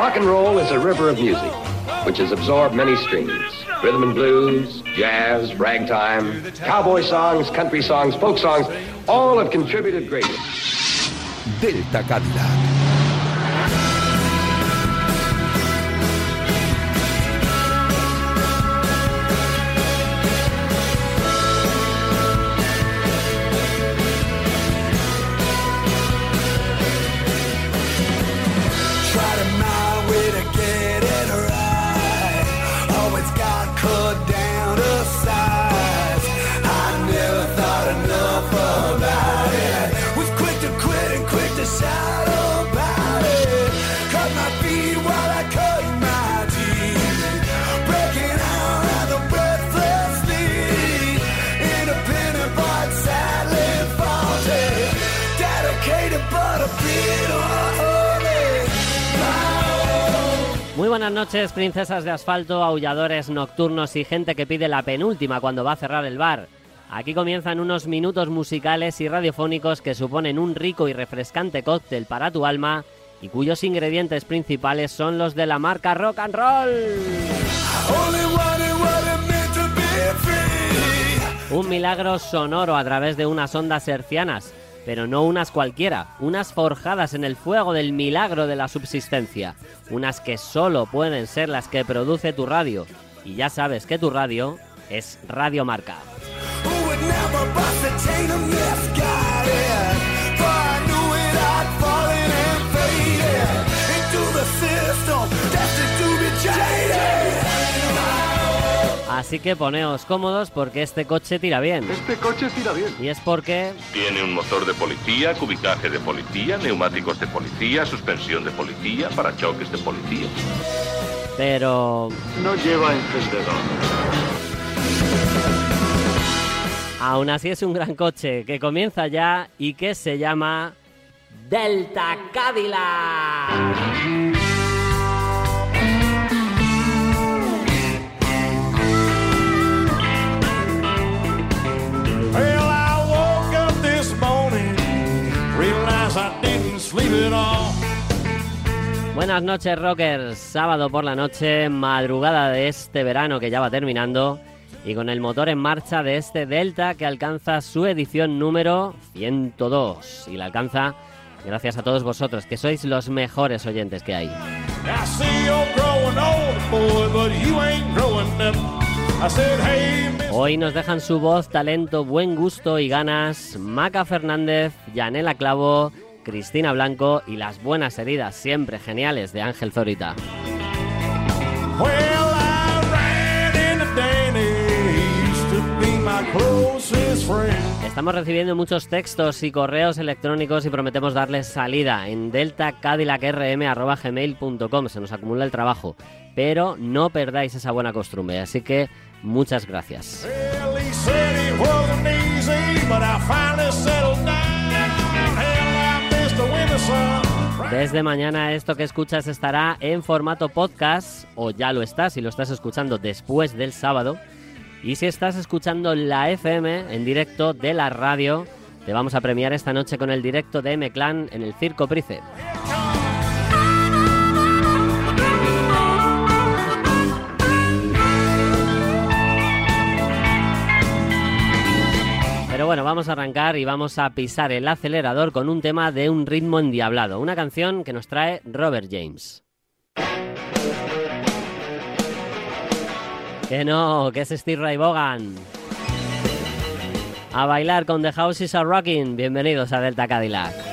Rock and roll is a river of music, which has absorbed many streams. Rhythm and blues, jazz, ragtime, cowboy songs, country songs, folk songs, all have contributed greatly. Delta Cadillac. Buenas noches, princesas de asfalto, aulladores nocturnos y gente que pide la penúltima cuando va a cerrar el bar. Aquí comienzan unos minutos musicales y radiofónicos que suponen un rico y refrescante cóctel para tu alma y cuyos ingredientes principales son los de la marca Rock and Roll. Un milagro sonoro a través de unas ondas hercianas pero no unas cualquiera, unas forjadas en el fuego del milagro de la subsistencia, unas que solo pueden ser las que produce tu radio. Y ya sabes que tu radio es Radio Marca. Así que poneos cómodos porque este coche tira bien. Este coche tira bien. Y es porque... Tiene un motor de policía, cubicaje de policía, neumáticos de policía, suspensión de policía, parachoques de policía. Pero... No lleva encendedor. Aún así es un gran coche que comienza ya y que se llama Delta Cadillac. Buenas noches, rockers. Sábado por la noche, madrugada de este verano que ya va terminando y con el motor en marcha de este Delta que alcanza su edición número 102 y la alcanza gracias a todos vosotros que sois los mejores oyentes que hay. Hoy nos dejan su voz, talento, buen gusto y ganas Maca Fernández, Yanela Clavo, Cristina Blanco y las buenas heridas siempre geniales de Ángel Zorita. Estamos recibiendo muchos textos y correos electrónicos y prometemos darles salida en deltacadillacrm.gmail.com. Se nos acumula el trabajo, pero no perdáis esa buena costumbre, así que muchas gracias. Desde mañana esto que escuchas estará en formato podcast, o ya lo estás si lo estás escuchando después del sábado. Y si estás escuchando la FM en directo de la radio, te vamos a premiar esta noche con el directo de M-Clan en el Circo Price. Bueno, vamos a arrancar y vamos a pisar el acelerador con un tema de un ritmo endiablado, una canción que nos trae Robert James. Que no, que es Steve Ray Vaughan. A bailar con The Houses Are Rocking. Bienvenidos a Delta Cadillac.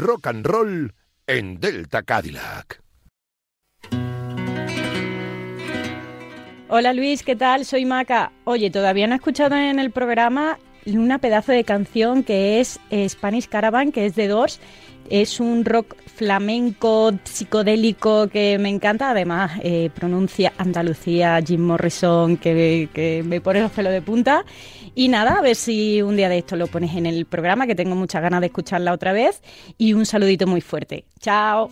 Rock and roll en Delta Cadillac. Hola Luis, ¿qué tal? Soy Maca. Oye, todavía no he escuchado en el programa una pedazo de canción que es Spanish Caravan, que es de Doors. Es un rock flamenco, psicodélico que me encanta. Además, eh, pronuncia Andalucía, Jim Morrison, que, que me pone los pelos de punta. Y nada, a ver si un día de esto lo pones en el programa, que tengo muchas ganas de escucharla otra vez. Y un saludito muy fuerte. Chao.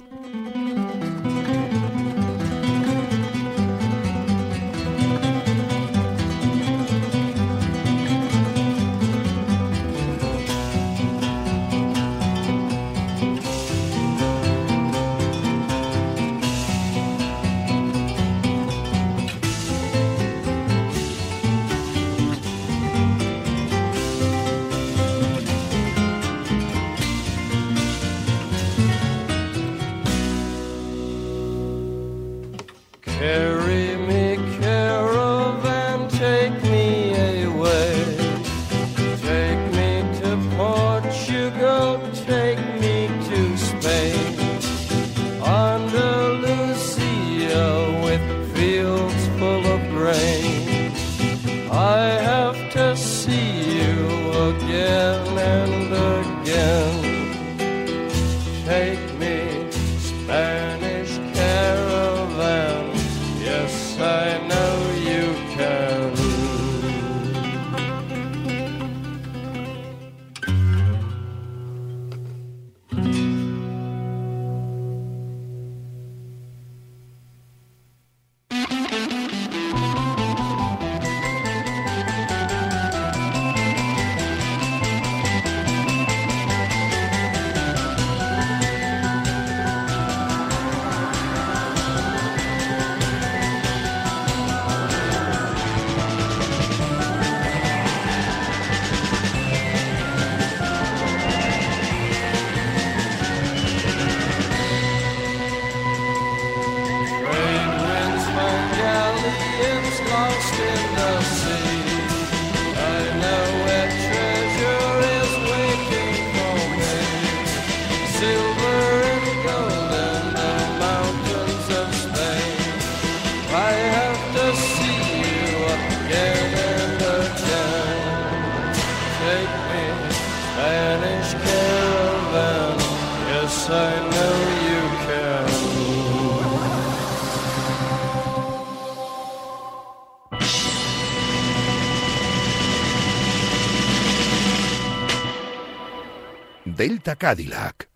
Cadillac.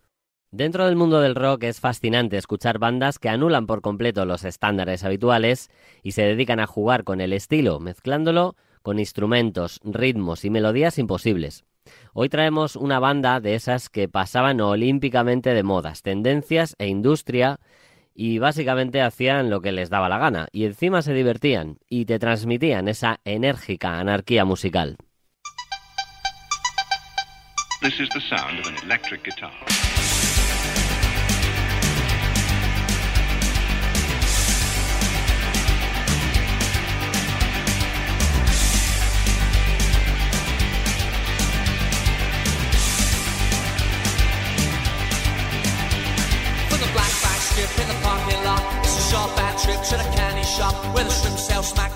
Dentro del mundo del rock es fascinante escuchar bandas que anulan por completo los estándares habituales y se dedican a jugar con el estilo, mezclándolo con instrumentos, ritmos y melodías imposibles. Hoy traemos una banda de esas que pasaban olímpicamente de modas, tendencias e industria y básicamente hacían lo que les daba la gana y encima se divertían y te transmitían esa enérgica anarquía musical. This is the sound of an electric guitar.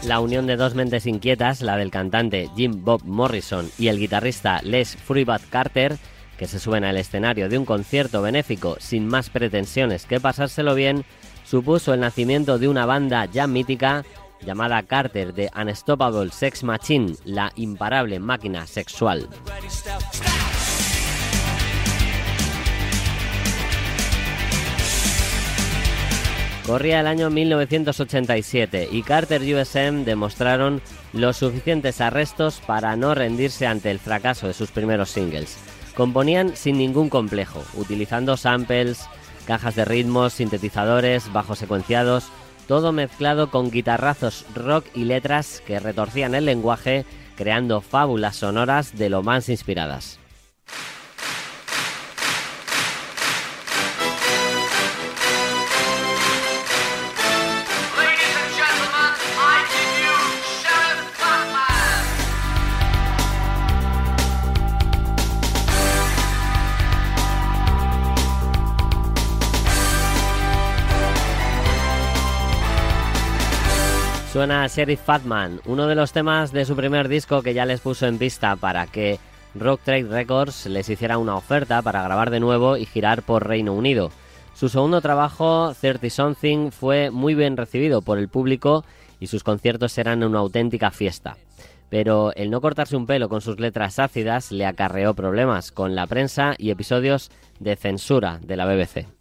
La unión de dos mentes inquietas, la del cantante Jim Bob Morrison y el guitarrista Les Freebat Carter, que se suben al escenario de un concierto benéfico sin más pretensiones que pasárselo bien, supuso el nacimiento de una banda ya mítica llamada Carter de Unstoppable Sex Machine, la imparable máquina sexual. Corría el año 1987 y Carter USM demostraron los suficientes arrestos para no rendirse ante el fracaso de sus primeros singles. Componían sin ningún complejo, utilizando samples, cajas de ritmos, sintetizadores, bajos secuenciados, todo mezclado con guitarrazos rock y letras que retorcían el lenguaje, creando fábulas sonoras de lo más inspiradas. Suena Sheriff Fatman, uno de los temas de su primer disco que ya les puso en pista para que Rock Trade Records les hiciera una oferta para grabar de nuevo y girar por Reino Unido. Su segundo trabajo, 30 Something, fue muy bien recibido por el público y sus conciertos eran una auténtica fiesta. Pero el no cortarse un pelo con sus letras ácidas le acarreó problemas con la prensa y episodios de censura de la BBC.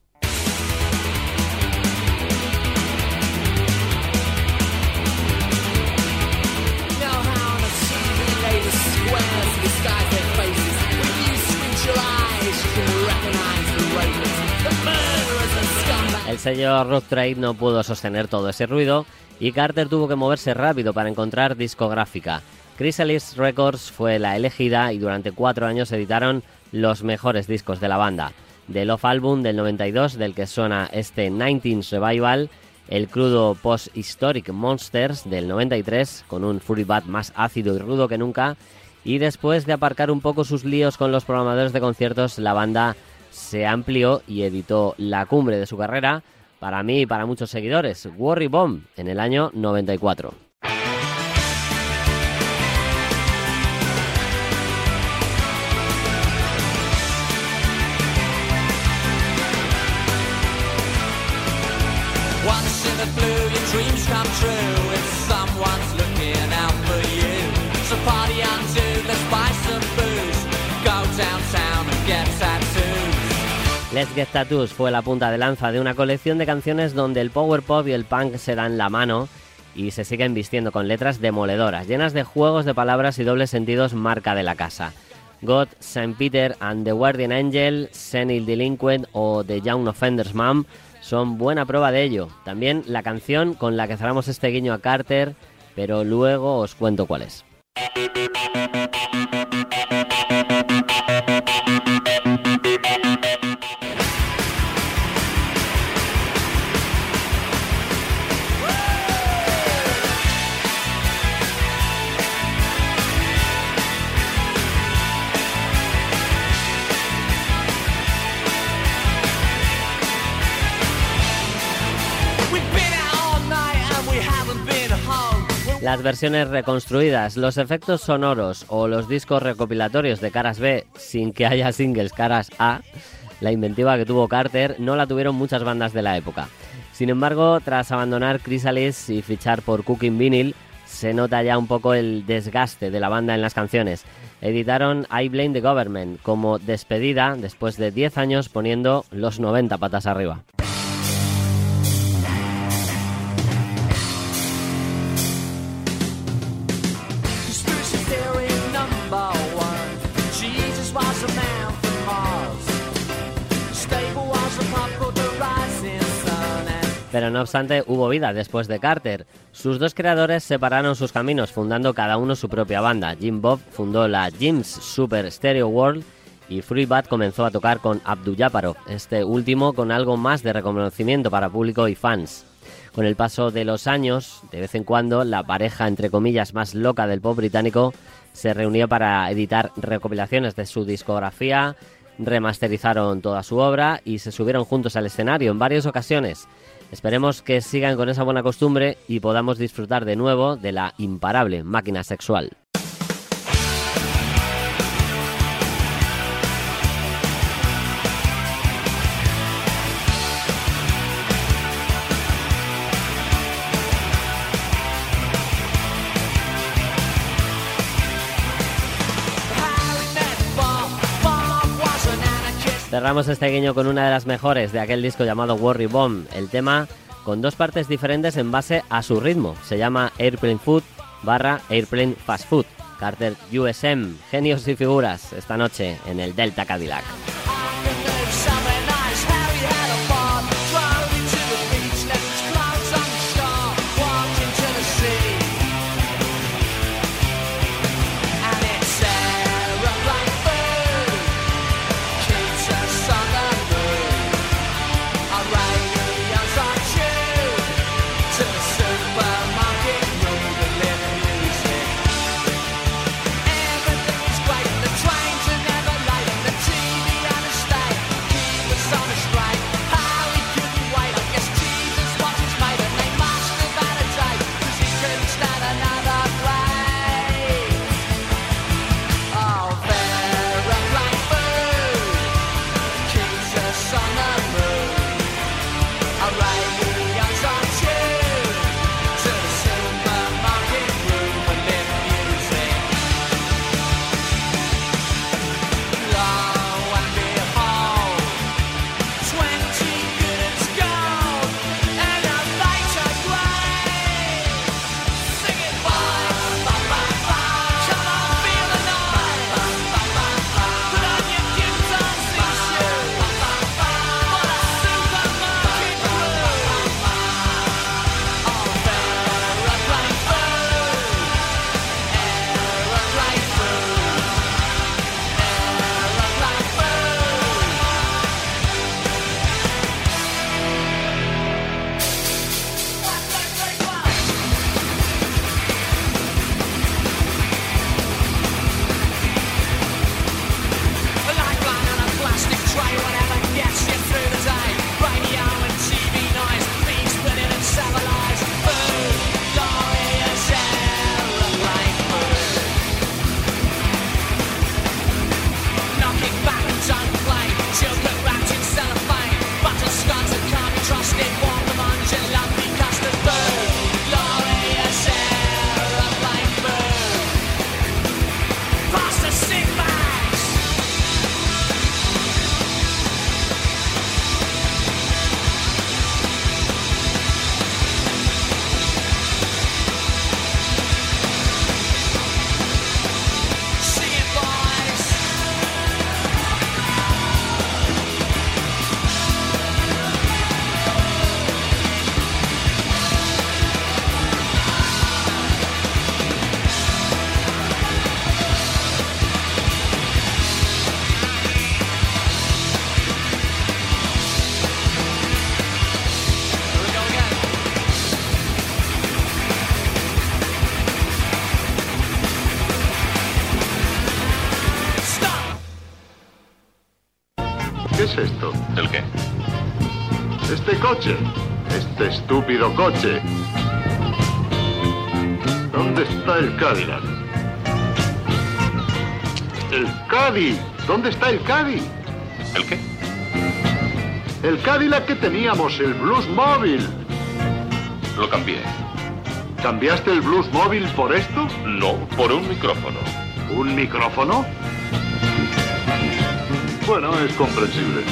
Sello Rock Trade no pudo sostener todo ese ruido y Carter tuvo que moverse rápido para encontrar discográfica. Chrysalis Records fue la elegida y durante cuatro años editaron los mejores discos de la banda. Del Off Album del 92, del que suena este 19 Revival, el crudo Post-Historic Monsters del 93, con un Fury Bat más ácido y rudo que nunca, y después de aparcar un poco sus líos con los programadores de conciertos, la banda se amplió y editó la cumbre de su carrera, para mí y para muchos seguidores, Worry Bomb, en el año 94. Once in Let's Get Tattoos fue la punta de lanza de una colección de canciones donde el power pop y el punk se dan la mano y se siguen vistiendo con letras demoledoras, llenas de juegos de palabras y dobles sentidos marca de la casa. God, St. Peter and the Guardian Angel, Senile Delinquent o The Young Offender's Mom son buena prueba de ello. También la canción con la que cerramos este guiño a Carter, pero luego os cuento cuál es. Versiones reconstruidas, los efectos sonoros o los discos recopilatorios de caras B sin que haya singles caras A, la inventiva que tuvo Carter no la tuvieron muchas bandas de la época. Sin embargo, tras abandonar Chrysalis y fichar por Cooking Vinyl, se nota ya un poco el desgaste de la banda en las canciones. Editaron I Blame the Government como despedida después de 10 años poniendo los 90 patas arriba. Pero no obstante, hubo vida después de Carter. Sus dos creadores separaron sus caminos, fundando cada uno su propia banda. Jim Bob fundó la Jim's Super Stereo World y Freebad comenzó a tocar con Abdul Jabbarov, este último con algo más de reconocimiento para público y fans. Con el paso de los años, de vez en cuando, la pareja, entre comillas, más loca del pop británico se reunió para editar recopilaciones de su discografía, remasterizaron toda su obra y se subieron juntos al escenario en varias ocasiones. Esperemos que sigan con esa buena costumbre y podamos disfrutar de nuevo de la imparable máquina sexual. Cerramos este guiño con una de las mejores de aquel disco llamado Worry Bomb, el tema con dos partes diferentes en base a su ritmo. Se llama Airplane Food barra Airplane Fast Food. Carter USM, genios y figuras, esta noche en el Delta Cadillac. Estúpido coche. ¿Dónde está el Cadillac? ¡El Caddy! ¿Dónde está el Caddy? ¿El qué? El Cadillac que teníamos, el Blues Móvil. Lo cambié. ¿Cambiaste el Blues Móvil por esto? No, por un micrófono. ¿Un micrófono? Bueno, es comprensible.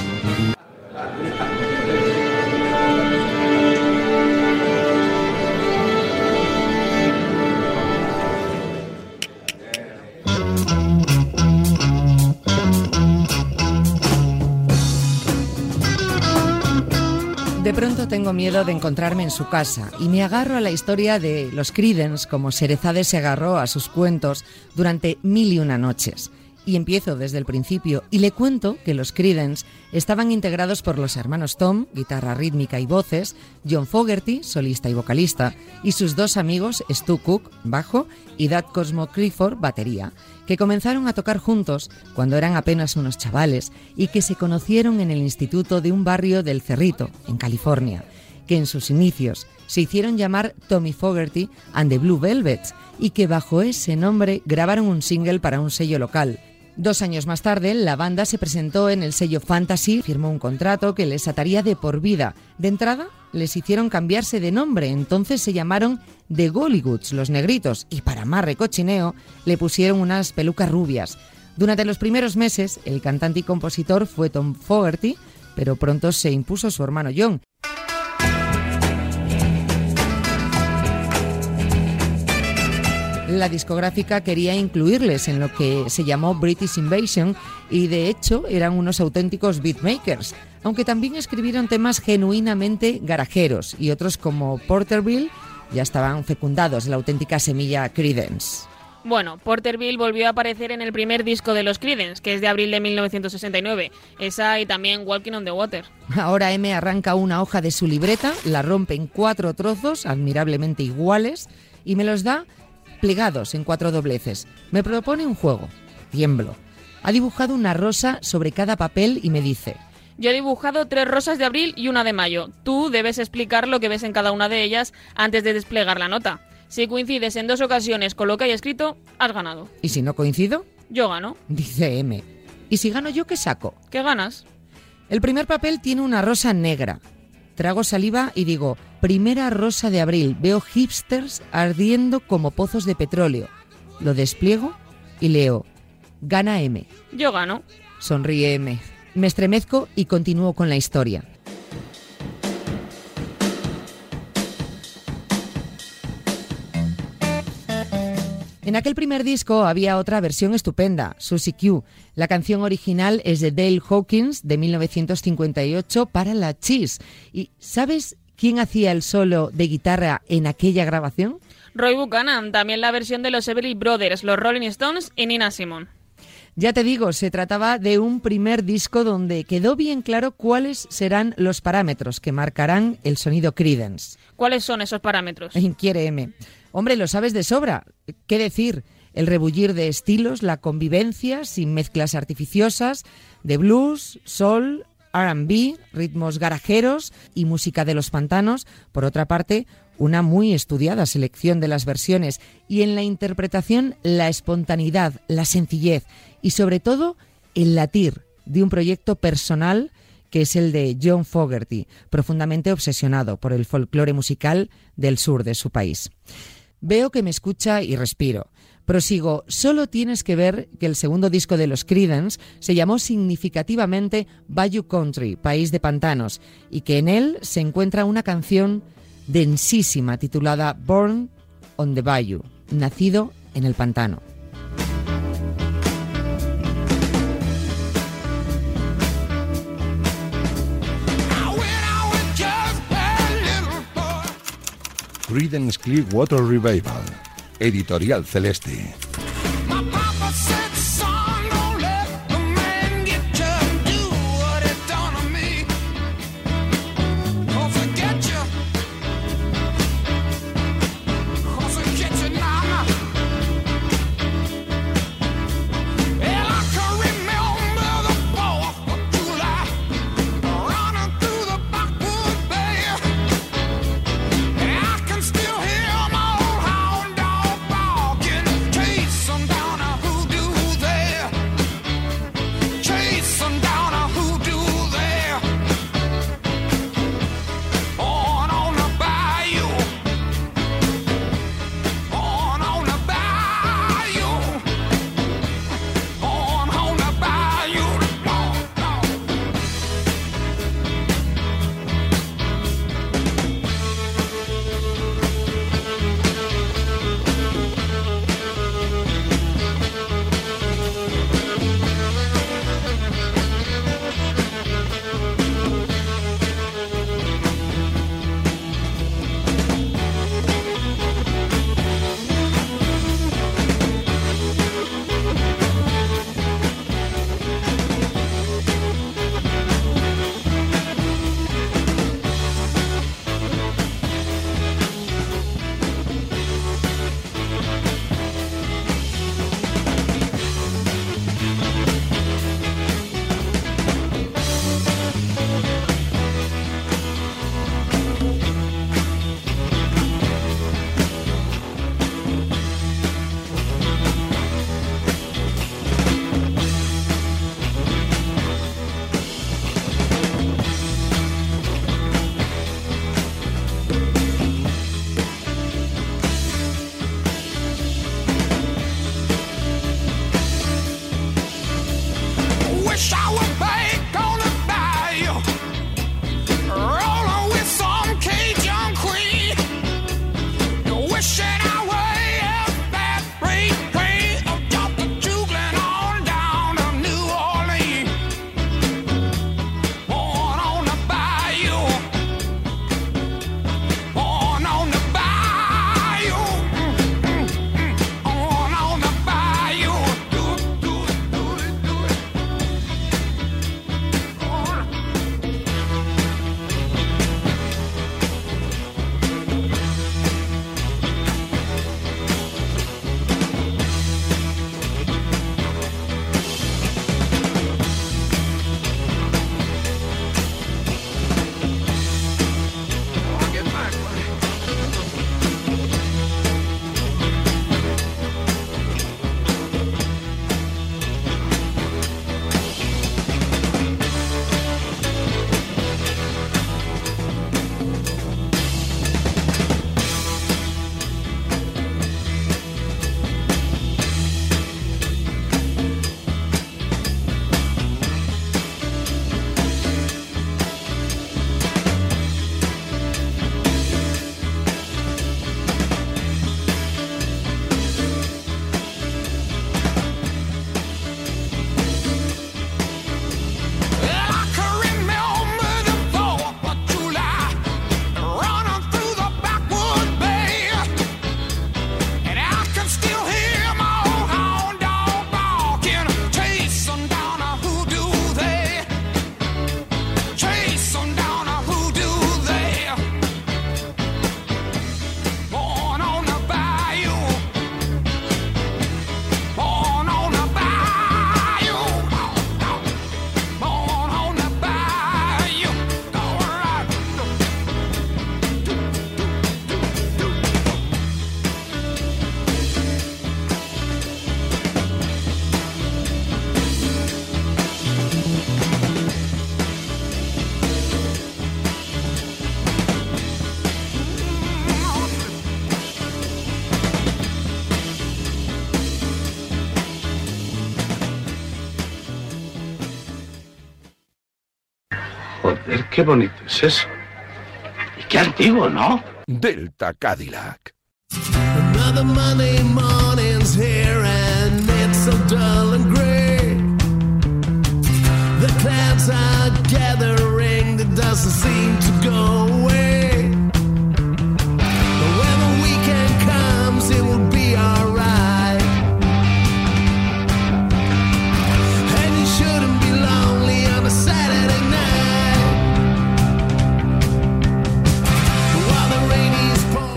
Pronto tengo miedo de encontrarme en su casa y me agarro a la historia de los Creedence como Serezade se agarró a sus cuentos durante mil y una noches. Y empiezo desde el principio y le cuento que los Creedence estaban integrados por los hermanos Tom, guitarra rítmica y voces, John Fogerty, solista y vocalista, y sus dos amigos Stu Cook, bajo, y Dad Cosmo Clifford, batería, que comenzaron a tocar juntos cuando eran apenas unos chavales y que se conocieron en el instituto de un barrio del Cerrito, en California, que en sus inicios se hicieron llamar Tommy Fogerty and the Blue Velvets y que bajo ese nombre grabaron un single para un sello local. Dos años más tarde, la banda se presentó en el sello Fantasy, firmó un contrato que les ataría de por vida. De entrada, les hicieron cambiarse de nombre, entonces se llamaron The Gollywoods, los negritos, y para más recochineo, le pusieron unas pelucas rubias. Durante los primeros meses, el cantante y compositor fue Tom Fogerty, pero pronto se impuso su hermano John. La discográfica quería incluirles en lo que se llamó British Invasion y de hecho eran unos auténticos beatmakers, aunque también escribieron temas genuinamente garajeros y otros como Porterville ya estaban fecundados, la auténtica semilla Creedence. Bueno, Porterville volvió a aparecer en el primer disco de los Creedence, que es de abril de 1969. Esa y también Walking on the Water. Ahora M arranca una hoja de su libreta, la rompe en cuatro trozos admirablemente iguales y me los da plegados en cuatro dobleces. Me propone un juego. Tiemblo. Ha dibujado una rosa sobre cada papel y me dice, Yo he dibujado tres rosas de abril y una de mayo. Tú debes explicar lo que ves en cada una de ellas antes de desplegar la nota. Si coincides en dos ocasiones con lo que hay escrito, has ganado. ¿y si no coincido? Yo gano. Dice M. ¿Y si gano yo qué saco? ¿Qué ganas? El primer papel tiene una rosa negra. Trago saliva y digo, primera rosa de abril, veo hipsters ardiendo como pozos de petróleo. Lo despliego y leo, gana M. Yo gano. Sonríe M. Me estremezco y continúo con la historia. En aquel primer disco había otra versión estupenda, Susie Q. La canción original es de Dale Hawkins de 1958 para la Cheese. ¿Y sabes quién hacía el solo de guitarra en aquella grabación? Roy Buchanan, también la versión de los Everly Brothers, los Rolling Stones y Nina Simone. Ya te digo, se trataba de un primer disco donde quedó bien claro cuáles serán los parámetros que marcarán el sonido Creedence. ¿Cuáles son esos parámetros? Quiere M. Hombre, lo sabes de sobra. ¿Qué decir? El rebullir de estilos, la convivencia sin mezclas artificiosas, de blues, soul, RB, ritmos garajeros y música de los pantanos. Por otra parte, una muy estudiada selección de las versiones y en la interpretación la espontaneidad, la sencillez y sobre todo el latir de un proyecto personal que es el de John Fogerty, profundamente obsesionado por el folclore musical del sur de su país. Veo que me escucha y respiro. Prosigo, solo tienes que ver que el segundo disco de los Creedence se llamó significativamente Bayou Country, País de Pantanos, y que en él se encuentra una canción densísima titulada Born on the Bayou, nacido en el pantano. Creedence Clearwater Revival. Editorial Celeste. Qué bonito es eso. Y qué antiguo, ¿no? Delta Cadillac.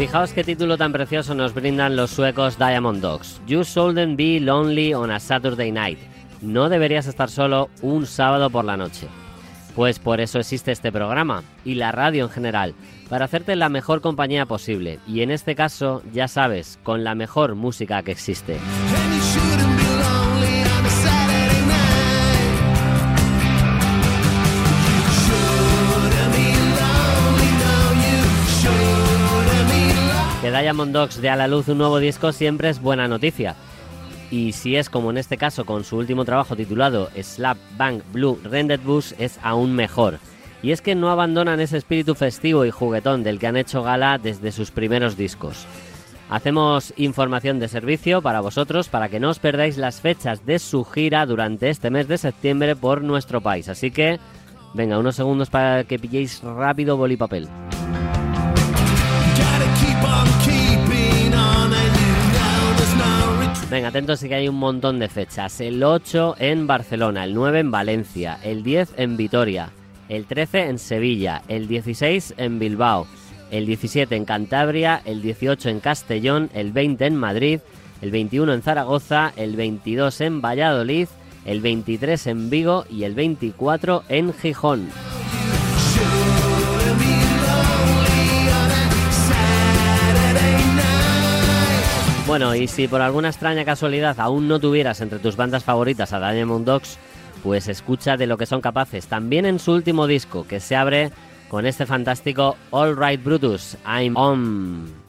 Fijaos qué título tan precioso nos brindan los suecos Diamond Dogs. You shouldn't be lonely on a Saturday night. No deberías estar solo un sábado por la noche. Pues por eso existe este programa y la radio en general, para hacerte la mejor compañía posible y en este caso, ya sabes, con la mejor música que existe. Diamond Dogs dé a la luz un nuevo disco siempre es buena noticia. Y si es como en este caso con su último trabajo titulado Slap Bang Blue Rendered Bus es aún mejor. Y es que no abandonan ese espíritu festivo y juguetón del que han hecho gala desde sus primeros discos. Hacemos información de servicio para vosotros para que no os perdáis las fechas de su gira durante este mes de septiembre por nuestro país. Así que, venga, unos segundos para que pilléis rápido boli papel. Venga, atentos sí que hay un montón de fechas. El 8 en Barcelona, el 9 en Valencia, el 10 en Vitoria, el 13 en Sevilla, el 16 en Bilbao, el 17 en Cantabria, el 18 en Castellón, el 20 en Madrid, el 21 en Zaragoza, el 22 en Valladolid, el 23 en Vigo y el 24 en Gijón. Bueno, y si por alguna extraña casualidad aún no tuvieras entre tus bandas favoritas a Diamond Dogs, pues escucha de lo que son capaces. También en su último disco, que se abre con este fantástico All Right Brutus, I'm On.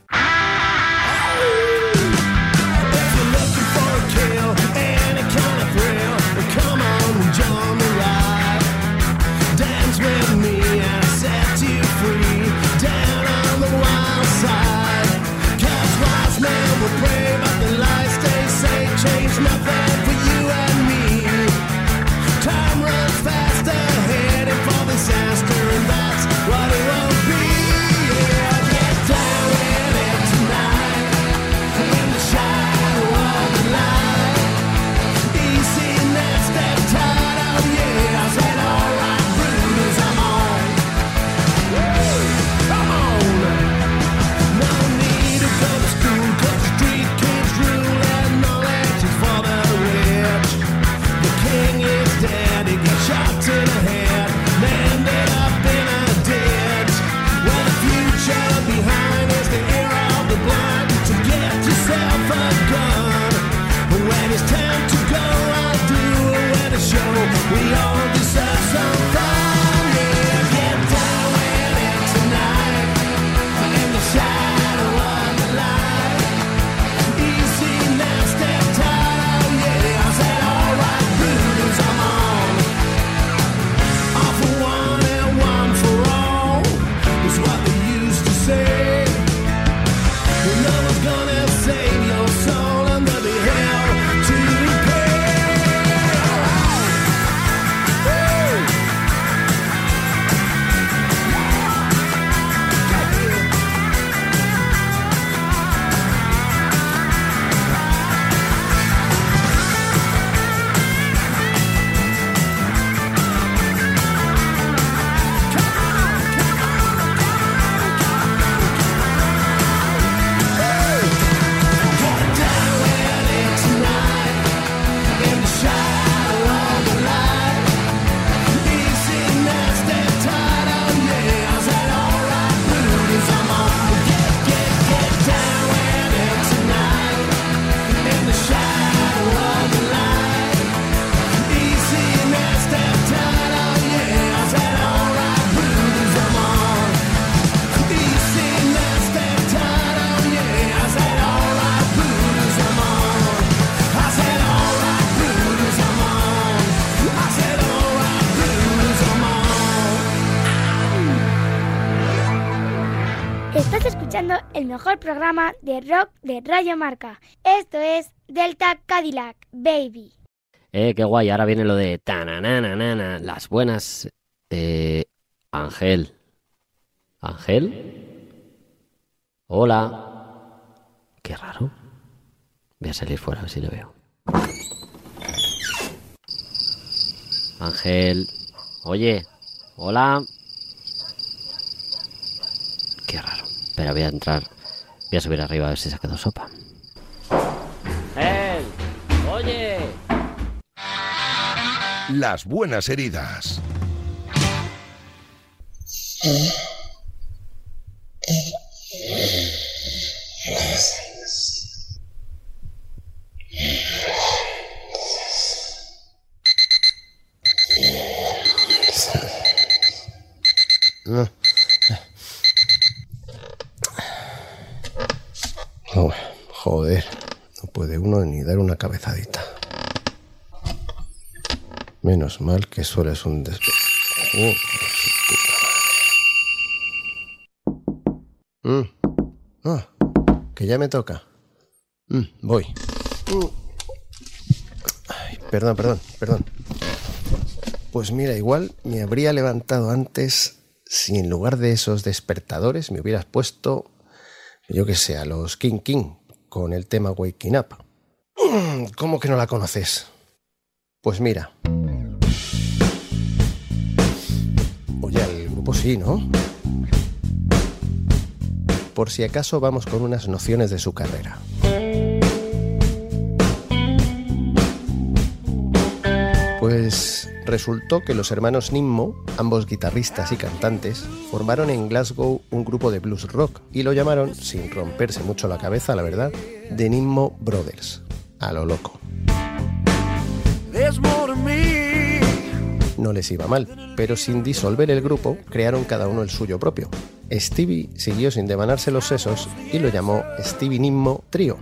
We all deserve some programa de rock de Radio Marca. Esto es Delta Cadillac, baby. Eh, qué guay, ahora viene lo de tananana, las buenas. Eh, Ángel. ¿Ángel? Hola. Qué raro. Voy a salir fuera a ver si lo veo. Ángel. Oye. Hola. Qué raro. Pero voy a entrar. Voy a subir arriba a ver si se ha quedado sopa. ¡Ángel! ¡Oye! Las buenas heridas. Ah. Oh, joder, no puede uno ni dar una cabezadita. Menos mal que solo es un despe... Oh. Mm. Ah, que ya me toca. Mm, voy. Perdón, perdón, perdón. Pues mira, igual me habría levantado antes si en lugar de esos despertadores me hubieras puesto, yo que sé, a los King King con el tema Waking Up. ¿Cómo que no la conoces? Pues mira. Oye, al grupo sí, ¿no? Por si acaso vamos con unas nociones de su carrera. Pues resultó que los hermanos Nimmo, ambos guitarristas y cantantes, formaron en Glasgow un grupo de blues rock y lo llamaron, sin romperse mucho la cabeza, la verdad, The Nimmo Brothers. A lo loco. No les iba mal, pero sin disolver el grupo, crearon cada uno el suyo propio. Stevie siguió sin devanarse los sesos y lo llamó Stevie Nimmo Trio.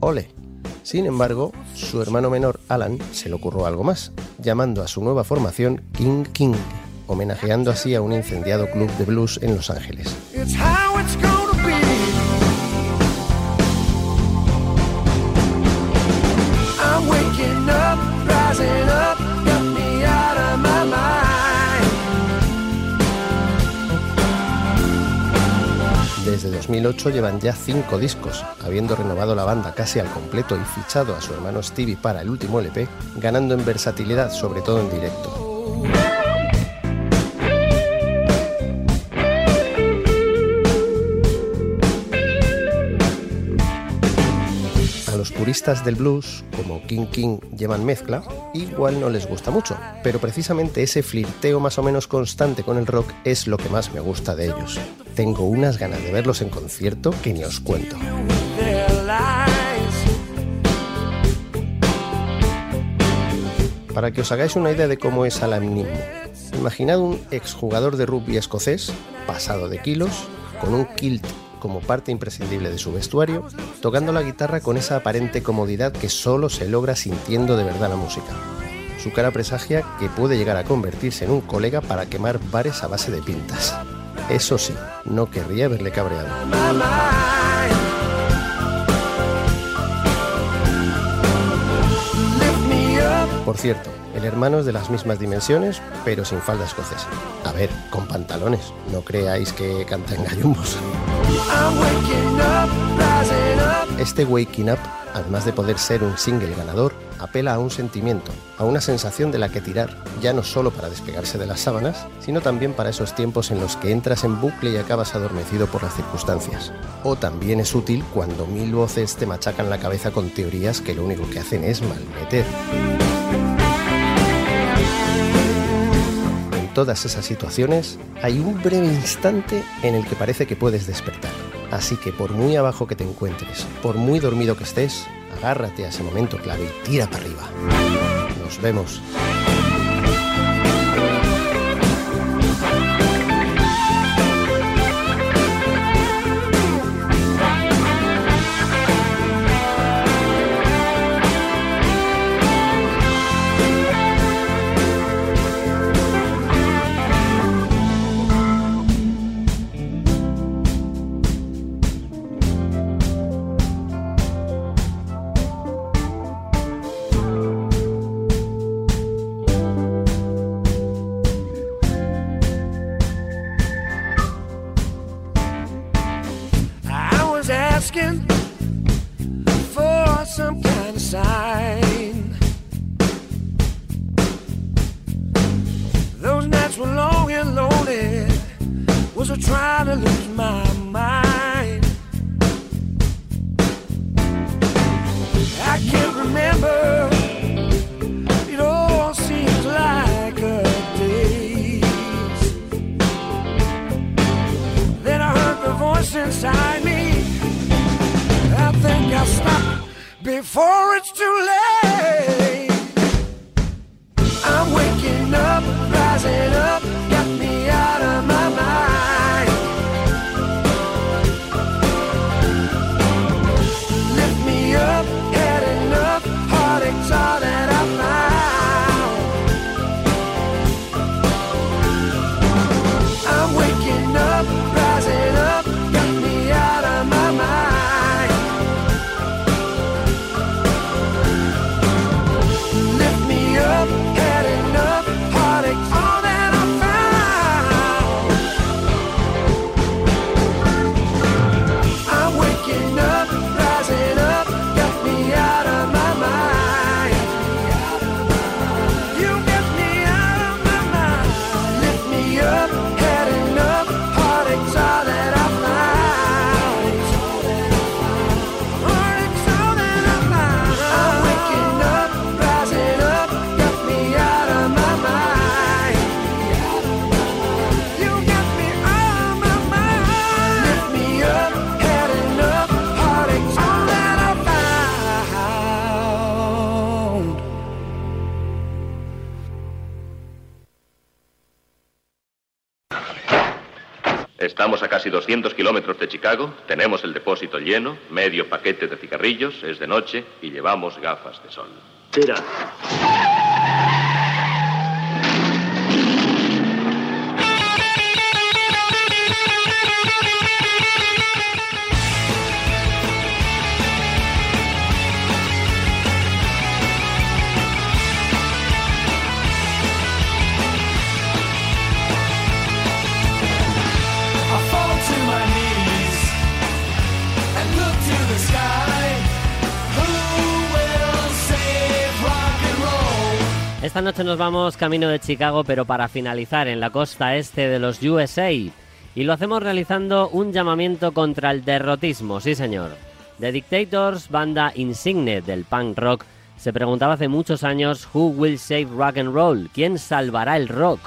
Ole. Sin embargo, su hermano menor, Alan, se le ocurrió algo más, llamando a su nueva formación King King, homenajeando así a un incendiado club de blues en Los Ángeles. 2008 llevan ya cinco discos, habiendo renovado la banda casi al completo y fichado a su hermano Stevie para el último LP, ganando en versatilidad, sobre todo en directo. Puristas del blues, como King King llevan mezcla, igual no les gusta mucho, pero precisamente ese flirteo más o menos constante con el rock es lo que más me gusta de ellos. Tengo unas ganas de verlos en concierto que ni os cuento. Para que os hagáis una idea de cómo es Alan imaginad un exjugador de rugby escocés, pasado de kilos, con un kilt como parte imprescindible de su vestuario, tocando la guitarra con esa aparente comodidad que solo se logra sintiendo de verdad la música. Su cara presagia que puede llegar a convertirse en un colega para quemar bares a base de pintas. Eso sí, no querría verle cabreado. Por cierto, el hermano es de las mismas dimensiones, pero sin falda escocesa. A ver, con pantalones, no creáis que canta en gallumbos. Este Waking Up, además de poder ser un single ganador, apela a un sentimiento, a una sensación de la que tirar, ya no solo para despegarse de las sábanas, sino también para esos tiempos en los que entras en bucle y acabas adormecido por las circunstancias. O también es útil cuando mil voces te machacan la cabeza con teorías que lo único que hacen es malmeter. Todas esas situaciones hay un breve instante en el que parece que puedes despertar. Así que por muy abajo que te encuentres, por muy dormido que estés, agárrate a ese momento clave y tira para arriba. Nos vemos. 200 kilómetros de Chicago, tenemos el depósito lleno, medio paquete de cigarrillos, es de noche y llevamos gafas de sol. Esta noche nos vamos camino de Chicago, pero para finalizar en la costa este de los USA. Y lo hacemos realizando un llamamiento contra el derrotismo, sí señor. The Dictators, banda insigne del punk rock, se preguntaba hace muchos años Who will save rock and roll? ¿Quién salvará el rock?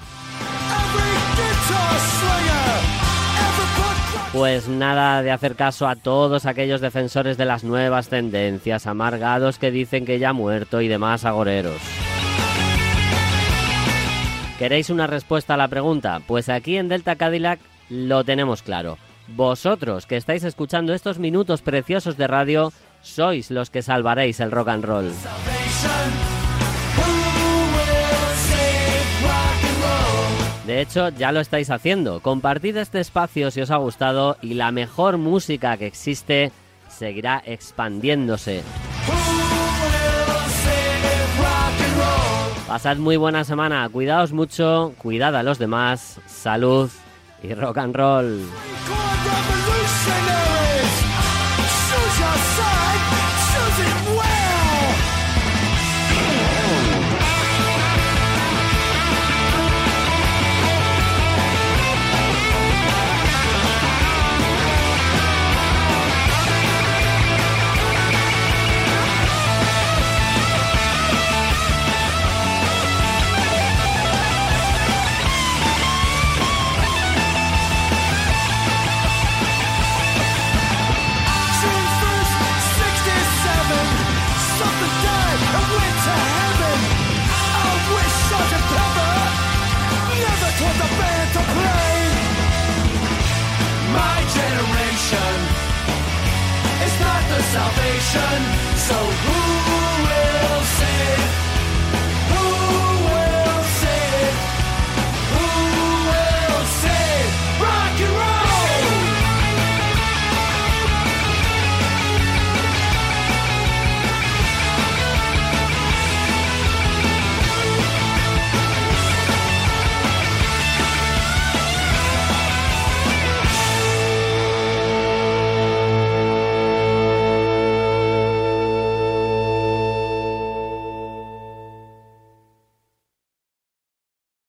Pues nada de hacer caso a todos aquellos defensores de las nuevas tendencias, amargados que dicen que ya ha muerto y demás agoreros. ¿Queréis una respuesta a la pregunta? Pues aquí en Delta Cadillac lo tenemos claro. Vosotros que estáis escuchando estos minutos preciosos de radio, sois los que salvaréis el rock and roll. De hecho, ya lo estáis haciendo. Compartid este espacio si os ha gustado y la mejor música que existe seguirá expandiéndose. Pasad muy buena semana, cuidaos mucho, cuidad a los demás, salud y rock and roll.